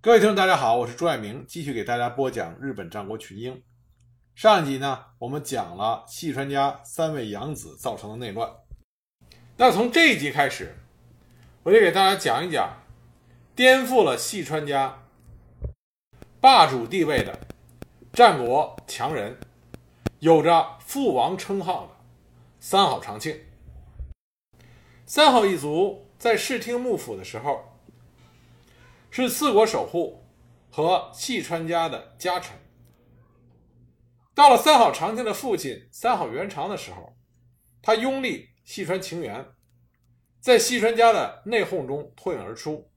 各位听众，大家好，我是朱爱明，继续给大家播讲日本战国群英。上一集呢，我们讲了细川家三位养子造成的内乱。那从这一集开始，我就给大家讲一讲颠覆了细川家霸主地位的战国强人，有着父王称号的三好长庆。三好一族在室町幕府的时候。是四国守护和细川家的家臣。到了三好长庆的父亲三好元长的时候，他拥立细川晴元，在细川家的内讧中脱颖而出，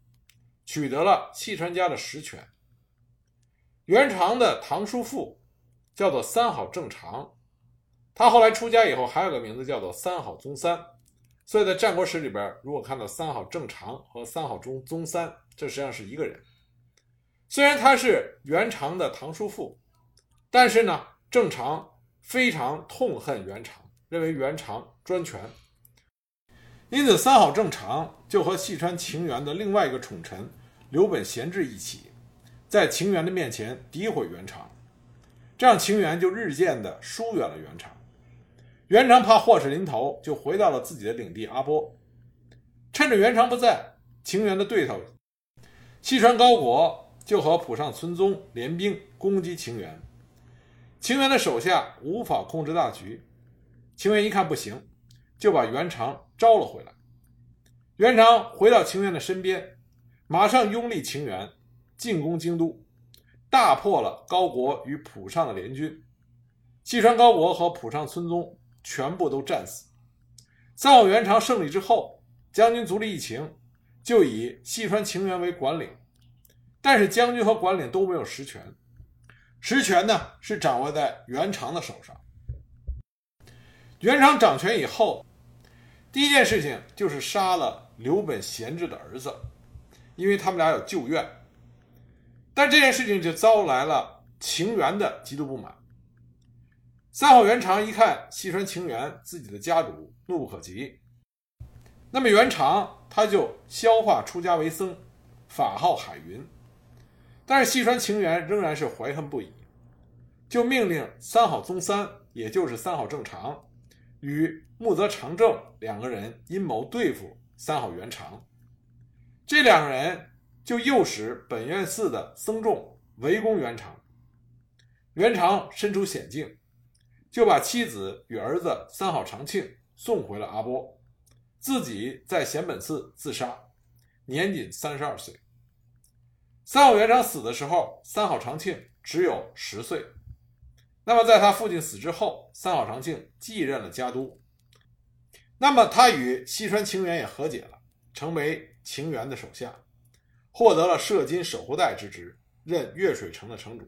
取得了细川家的实权。元长的堂叔父叫做三好正长，他后来出家以后还有个名字叫做三好宗三。所以在战国史里边，如果看到三好正长和三好宗宗三，这实际上是一个人。虽然他是元长的堂叔父，但是呢，正长非常痛恨元长，认为元长专权，因此三好正长就和细川晴元的另外一个宠臣刘本贤治一起，在晴元的面前诋毁元长，这样晴元就日渐的疏远了元长。元长怕祸事临头，就回到了自己的领地阿波。趁着元长不在，晴元的对头西川高国就和浦上村宗联兵攻击晴元。晴元的手下无法控制大局，晴元一看不行，就把元长招了回来。元长回到晴元的身边，马上拥立晴元进攻京都，大破了高国与浦上的联军。西川高国和浦上村宗。全部都战死。三好元长胜利之后，将军足利义晴就以细川晴元为管领，但是将军和管领都没有实权，实权呢是掌握在元长的手上。元长掌权以后，第一件事情就是杀了刘本贤治的儿子，因为他们俩有旧怨。但这件事情就招来了晴元的极度不满。三好元长一看细川晴元自己的家主，怒不可及。那么元长他就消化出家为僧，法号海云。但是细川晴元仍然是怀恨不已，就命令三好宗三，也就是三好正长，与木泽长政两个人阴谋对付三好元长。这两个人就诱使本院寺的僧众围攻元长。元长身处险境。就把妻子与儿子三好长庆送回了阿波，自己在显本寺自杀，年仅三十二岁。三好元长死的时候，三好长庆只有十岁。那么在他父亲死之后，三好长庆继任了家督。那么他与西川晴元也和解了，成为晴元的手下，获得了摄津守护代之职，任越水城的城主。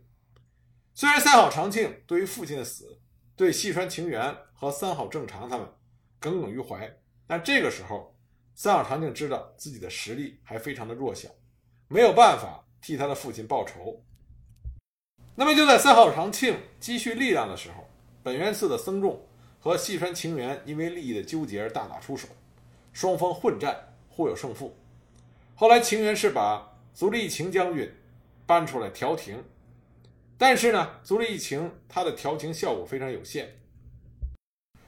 虽然三好长庆对于父亲的死，对细川晴元和三好正长他们耿耿于怀，但这个时候，三好长庆知道自己的实力还非常的弱小，没有办法替他的父亲报仇。那么就在三好长庆积蓄力量的时候，本愿寺的僧众和细川晴元因为利益的纠结而大打出手，双方混战，互有胜负。后来晴元是把足利义晴将军搬出来调停。但是呢，足利义晴他的调停效果非常有限，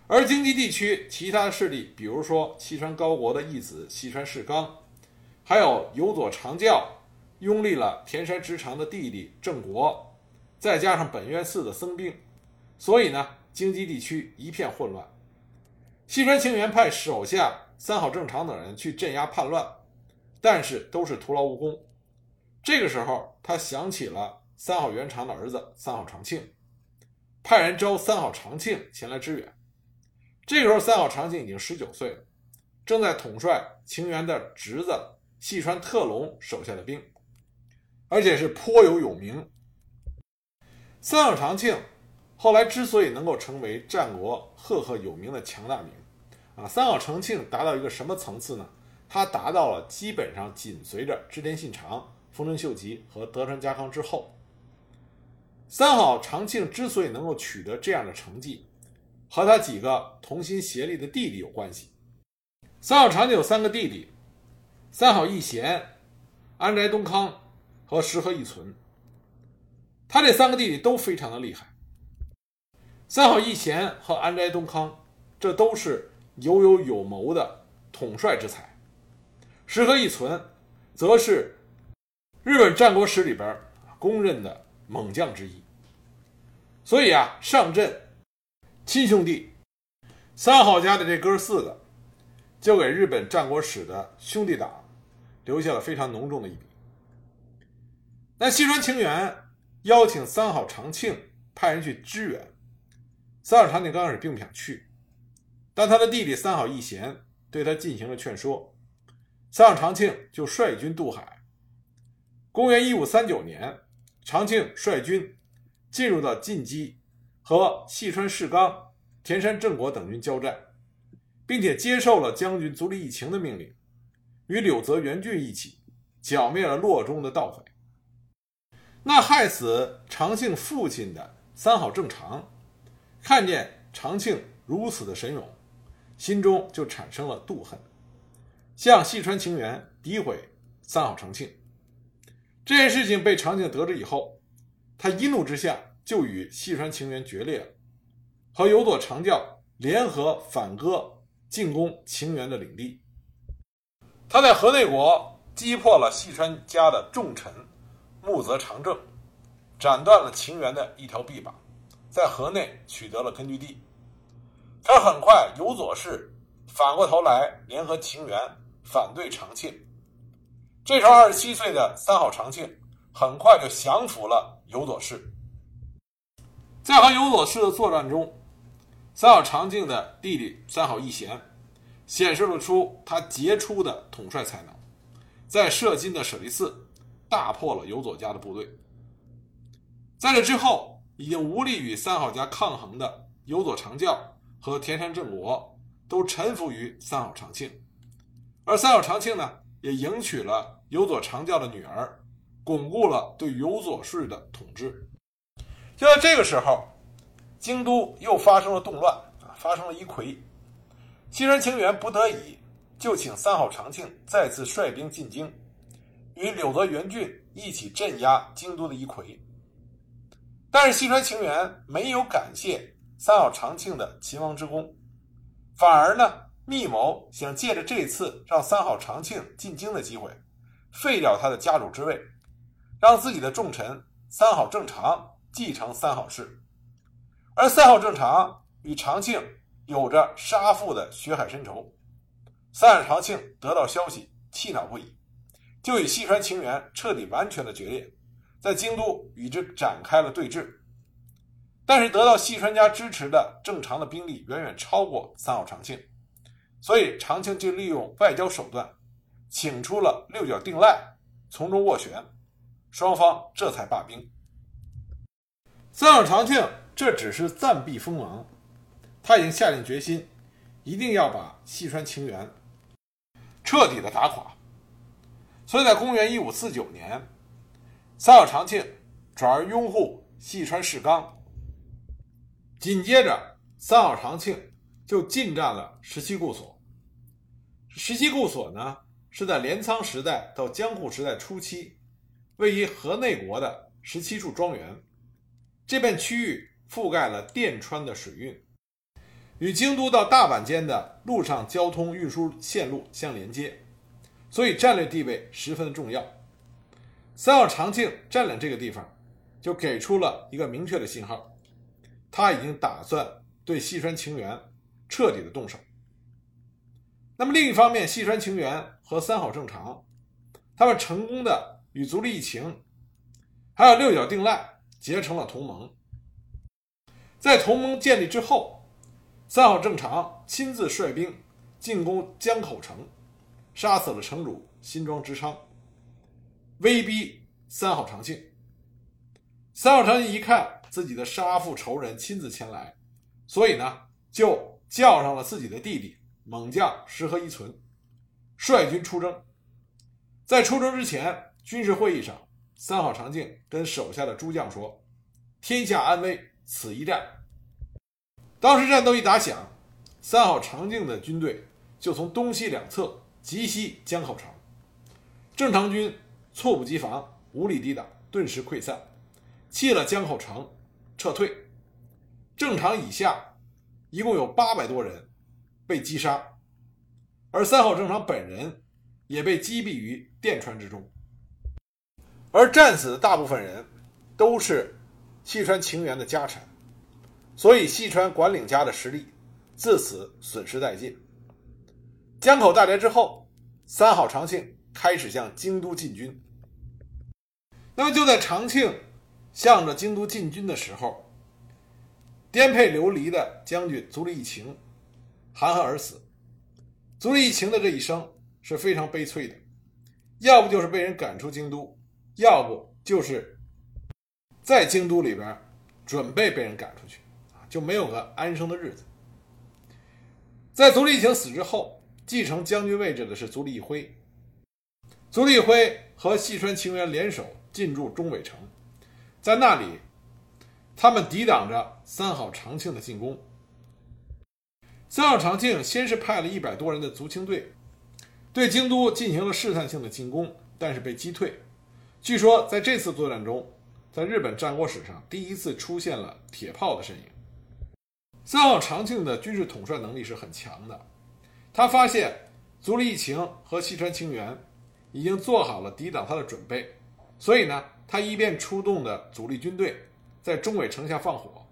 而京畿地区其他势力，比如说西川高国的义子西川氏纲，还有有佐长教拥立了田山直长的弟弟郑国，再加上本愿寺的僧兵，所以呢，京畿地区一片混乱。西川清源派手下三好正长等人去镇压叛乱，但是都是徒劳无功。这个时候，他想起了。三好元长的儿子三好长庆，派人招三好长庆前来支援。这个时候，三好长庆已经十九岁了，正在统帅晴元的侄子细川特隆手下的兵，而且是颇有有名。三好长庆后来之所以能够成为战国赫赫有名的强大名，啊，三好长庆达到一个什么层次呢？他达到了基本上紧随着织田信长、丰臣秀吉和德川家康之后。三好长庆之所以能够取得这样的成绩，和他几个同心协力的弟弟有关系。三好长庆有三个弟弟：三好义贤、安宅东康和石河义存。他这三个弟弟都非常的厉害。三好义贤和安宅东康，这都是有勇有谋的统帅之才。石河义存，则是日本战国史里边公认的猛将之一。所以啊，上阵亲兄弟三好家的这哥四个，就给日本战国史的兄弟党留下了非常浓重的一笔。那西川晴元邀请三好长庆派人去支援。三好长庆刚开始并不想去，但他的弟弟三好义贤对他进行了劝说，三好长庆就率军渡海。公元一五三九年，长庆率军进入到晋畿，和细川氏纲、田山正国等军交战，并且接受了将军足利义晴的命令，与柳泽元俊一起剿灭了洛中的盗匪。那害死长庆父亲的三好正长。看见长庆如此的神勇，心中就产生了妒恨，向细川晴元诋毁三好长庆。这件事情被长庆得知以后，他一怒之下就与细川晴元决裂了，和有佐长教联合反戈进攻晴元的领地。他在河内国击破了细川家的重臣木泽长政，斩断了晴元的一条臂膀。在河内取得了根据地，他很快有佐氏反过头来联合晴元反对长庆。这时候，二十七岁的三好长庆很快就降服了有佐氏。在和有佐氏的作战中，三好长庆的弟弟三好义贤显示了出他杰出的统帅才能，在射津的舍利寺大破了有佐家的部队。在这之后。已经无力与三好家抗衡的有佐长教和田山正国都臣服于三好长庆，而三好长庆呢，也迎娶了有佐长教的女儿，巩固了对有佐氏的统治。就在这个时候，京都又发生了动乱啊，发生了一揆，西川晴元不得已就请三好长庆再次率兵进京，与柳泽元俊一起镇压京都的一揆。但是西川晴元没有感谢三好长庆的秦王之功，反而呢密谋想借着这次让三好长庆进京的机会，废掉他的家主之位，让自己的重臣三好正常继承三好氏。而三好正常与长庆有着杀父的血海深仇，三好长庆得到消息气恼不已，就与西川晴元彻底完全的决裂。在京都与之展开了对峙，但是得到细川家支持的正常的兵力远远超过三好长庆，所以长庆就利用外交手段，请出了六角定赖从中斡旋，双方这才罢兵。三好长庆这只是暂避锋芒，他已经下定决心，一定要把细川晴元彻底的打垮。所以在公元一五四九年。三好长庆转而拥护细川氏纲，紧接着三好长庆就进占了十七固所。十七固所呢，是在镰仓时代到江户时代初期，位于河内国的十七处庄园。这片区域覆盖了电川的水运，与京都到大阪间的陆上交通运输线路相连接，所以战略地位十分的重要。三好长庆占领这个地方，就给出了一个明确的信号，他已经打算对细川晴元彻底的动手。那么另一方面，细川晴元和三好正常，他们成功的与足利义晴，还有六角定赖结成了同盟。在同盟建立之后，三好正常亲自率兵进攻江口城，杀死了城主新庄直昌。威逼三好长庆，三好长庆一看自己的杀父仇人亲自前来，所以呢，就叫上了自己的弟弟猛将石河一存，率军出征。在出征之前，军事会议上，三好长庆跟手下的诸将说：“天下安危，此一战。”当时战斗一打响，三好长庆的军队就从东西两侧急袭江口城，正常军。猝不及防，无力抵挡，顿时溃散，弃了江口城，撤退。正常以下一共有八百多人被击杀，而三好正常本人也被击毙于电川之中。而战死的大部分人都是细川晴元的家臣，所以细川管领家的实力自此损失殆尽。江口大捷之后，三好长庆开始向京都进军。那么就在长庆向着京都进军的时候，颠沛流离的将军足利义晴含恨而死。足利义晴的这一生是非常悲催的，要不就是被人赶出京都，要不就是在京都里边准备被人赶出去，啊，就没有个安生的日子。在足利义晴死之后，继承将军位置的是足利义辉。足利义辉和细川晴元联手。进驻中尾城，在那里，他们抵挡着三好长庆的进攻。三好长庆先是派了一百多人的足轻队，对京都进行了试探性的进攻，但是被击退。据说在这次作战中，在日本战国史上第一次出现了铁炮的身影。三好长庆的军事统帅能力是很强的，他发现足利义晴和细川晴元已经做好了抵挡他的准备。所以呢，他一边出动的主力军队在中尾城下放火，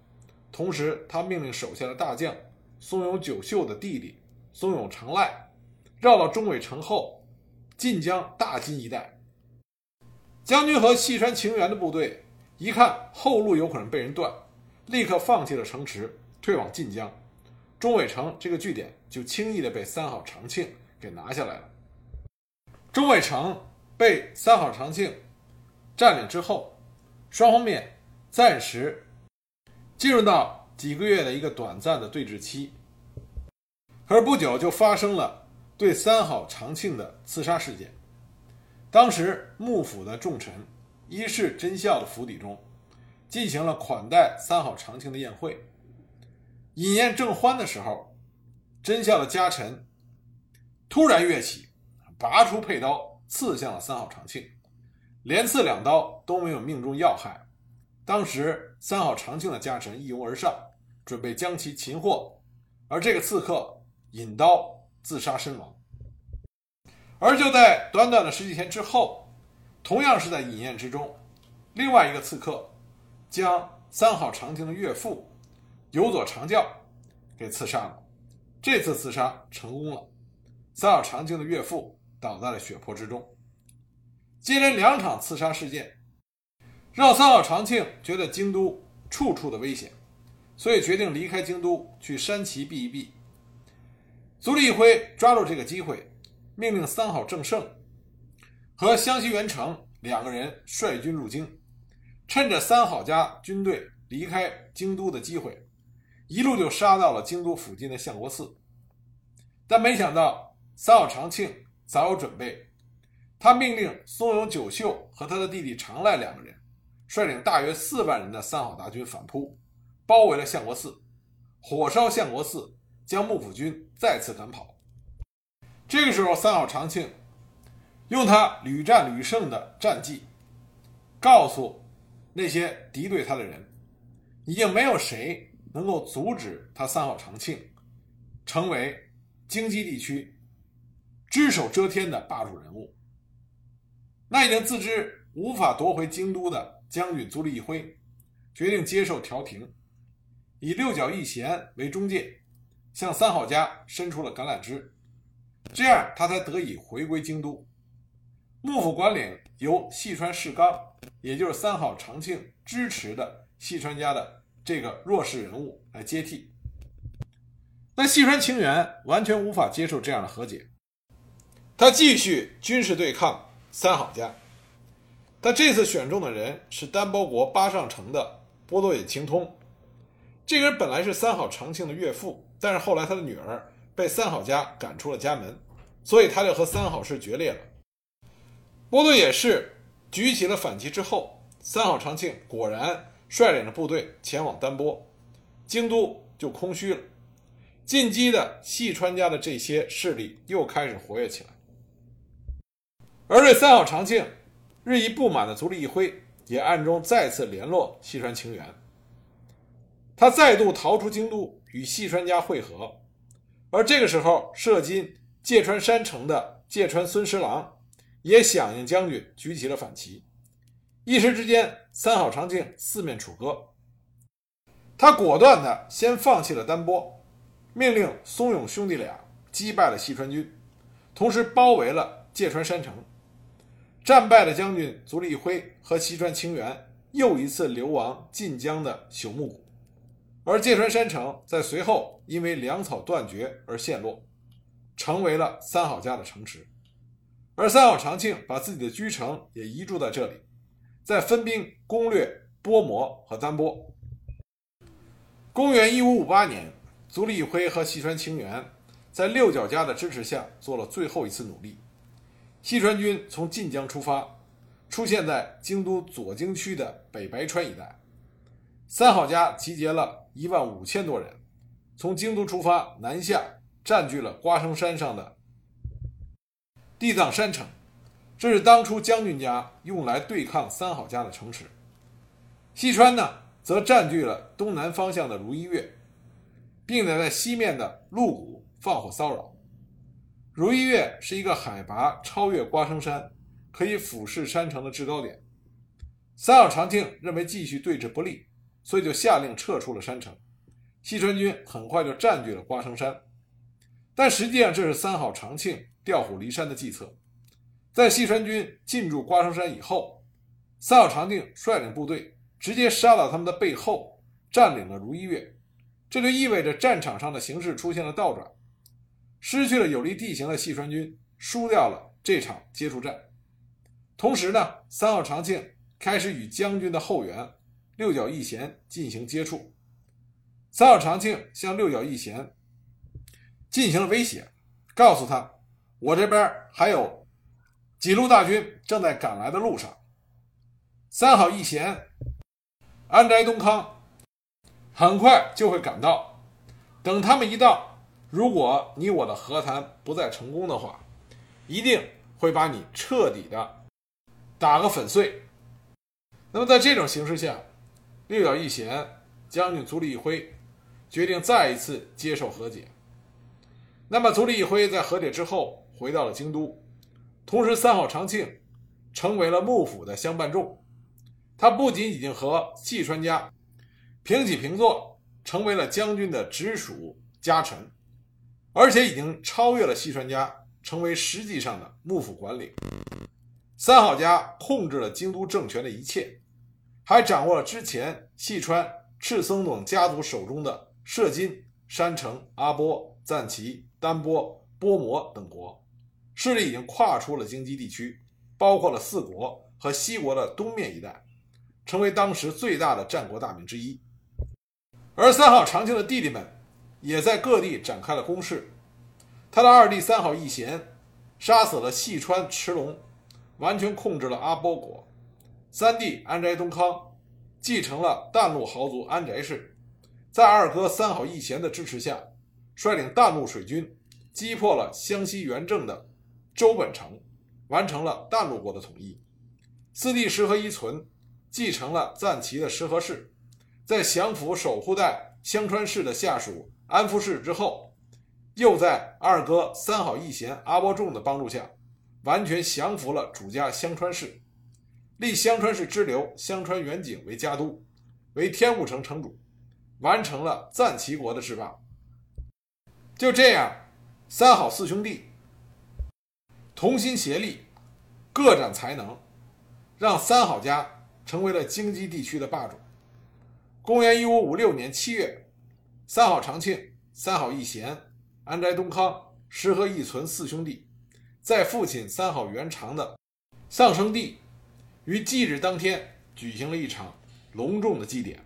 同时他命令手下的大将松永久秀的弟弟松永长赖绕到中尾城后晋江大津一带。将军和细川晴元的部队一看后路有可能被人断，立刻放弃了城池，退往晋江。中尾城这个据点就轻易的被三好长庆给拿下来了。中尾城被三好长庆。占领之后，双方面暂时进入到几个月的一个短暂的对峙期。可是不久就发生了对三好长庆的刺杀事件。当时幕府的重臣伊势真孝的府邸中进行了款待三好长庆的宴会。饮宴正欢的时候，真孝的家臣突然跃起，拔出佩刀刺向了三好长庆。连刺两刀都没有命中要害，当时三好长庆的家臣一拥而上，准备将其擒获，而这个刺客引刀自杀身亡。而就在短短的十几天之后，同样是在饮宴之中，另外一个刺客将三好长庆的岳父有佐长教给刺杀了。这次刺杀成功了，三好长庆的岳父倒在了血泊之中。接连两场刺杀事件，让三好长庆觉得京都处处的危险，所以决定离开京都去山崎避一避。足利义辉抓住这个机会，命令三好正胜和湘西元成两个人率军入京，趁着三好家军队离开京都的机会，一路就杀到了京都附近的相国寺。但没想到三好长庆早有准备。他命令松永久秀和他的弟弟长赖两个人，率领大约四万人的三好大军反扑，包围了相国寺，火烧相国寺，将幕府军再次赶跑。这个时候，三好长庆用他屡战屡胜的战绩，告诉那些敌对他的人，已经没有谁能够阻止他三好长庆成为京畿地区只手遮天的霸主人物。那已经自知无法夺回京都的将军足利义辉，决定接受调停，以六角义贤为中介，向三好家伸出了橄榄枝，这样他才得以回归京都。幕府管领由细川氏纲，也就是三好长庆支持的细川家的这个弱势人物来接替。但细川晴元完全无法接受这样的和解，他继续军事对抗。三好家，他这次选中的人是丹波国八上城的波多野晴通。这个人本来是三好长庆的岳父，但是后来他的女儿被三好家赶出了家门，所以他就和三好氏决裂了。波多野氏举起了反击之后，三好长庆果然率领着部队前往丹波，京都就空虚了。进击的细川家的这些势力又开始活跃起来。而对三好长庆日益不满的足利义辉也暗中再次联络细川晴元，他再度逃出京都与细川家会合。而这个时候，摄津芥川山城的芥川孙十郎也响应将军举起了反旗，一时之间，三好长庆四面楚歌。他果断地先放弃了丹波，命令松永兄弟俩击败了西川军，同时包围了芥川山城。战败的将军足利辉和西川清源又一次流亡晋江的朽木谷，而芥川山城在随后因为粮草断绝而陷落，成为了三好家的城池。而三好长庆把自己的居城也移驻在这里，再分兵攻略波摩和丹波。公元一五五八年，足利义辉和细川清源在六角家的支持下做了最后一次努力。细川军从晋江出发，出现在京都左京区的北白川一带。三好家集结了一万五千多人，从京都出发南下，占据了瓜生山上的地藏山城。这是当初将军家用来对抗三好家的城池。细川呢，则占据了东南方向的如意月，并且在西面的鹿谷放火骚扰。如意月是一个海拔超越瓜生山、可以俯视山城的制高点。三好长庆认为继续对峙不利，所以就下令撤出了山城。西川军很快就占据了瓜生山，但实际上这是三好长庆调虎离山的计策。在西川军进驻瓜生山以后，三好长庆率领部队直接杀到他们的背后，占领了如意月。这就意味着战场上的形势出现了倒转。失去了有利地形的细川军输掉了这场接触战，同时呢，三号长庆开始与将军的后援六角义贤进行接触。三号长庆向六角义贤进行了威胁，告诉他：“我这边还有几路大军正在赶来的路上。”三好义贤、安宅东康很快就会赶到，等他们一到。如果你我的和谈不再成功的话，一定会把你彻底的打个粉碎。那么在这种形势下，六角义贤将军足利义辉决定再一次接受和解。那么足利义辉在和解之后回到了京都，同时三好长庆成为了幕府的相伴众。他不仅已经和细川家平起平坐，成为了将军的直属家臣。而且已经超越了细川家，成为实际上的幕府管理。三好家控制了京都政权的一切，还掌握了之前细川、赤松等家族手中的摄津、山城、阿波、赞岐、丹波、波摩等国，势力已经跨出了京畿地区，包括了四国和西国的东面一带，成为当时最大的战国大名之一。而三好长庆的弟弟们。也在各地展开了攻势。他的二弟三好义贤杀死了细川持龙，完全控制了阿波国。三弟安宅东康继承了淡路豪族安宅氏，在二哥三好义贤的支持下，率领淡路水军击破了湘西元政的周本城，完成了淡路国的统一。四弟石河一存继承了赞岐的石河氏，在降服守护代香川氏的下属。安福氏之后，又在二哥三好义贤阿波仲的帮助下，完全降服了主家香川氏，立香川氏支流香川远景为家督，为天武城城主，完成了赞岐国的制霸。就这样，三好四兄弟同心协力，各展才能，让三好家成为了京畿地区的霸主。公元一五五六年七月。三好长庆、三好义贤、安斋东康、石河义存四兄弟，在父亲三好元长的丧生地于忌日当天举行了一场隆重的祭典。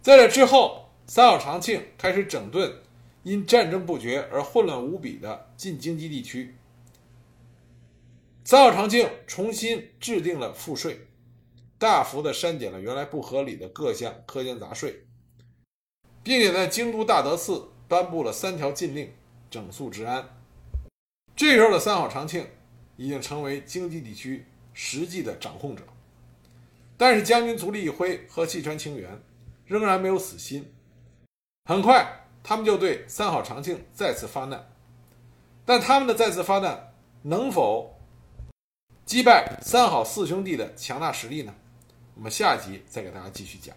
在这之后，三好长庆开始整顿因战争不绝而混乱无比的晋京畿地区。三好长庆重新制定了赋税，大幅的删减了原来不合理的各项苛捐杂税。并且在京都大德寺颁布了三条禁令，整肃治安。这时候的三好长庆已经成为京畿地区实际的掌控者。但是将军足利义辉和细川清源仍然没有死心，很快他们就对三好长庆再次发难。但他们的再次发难能否击败三好四兄弟的强大实力呢？我们下集再给大家继续讲。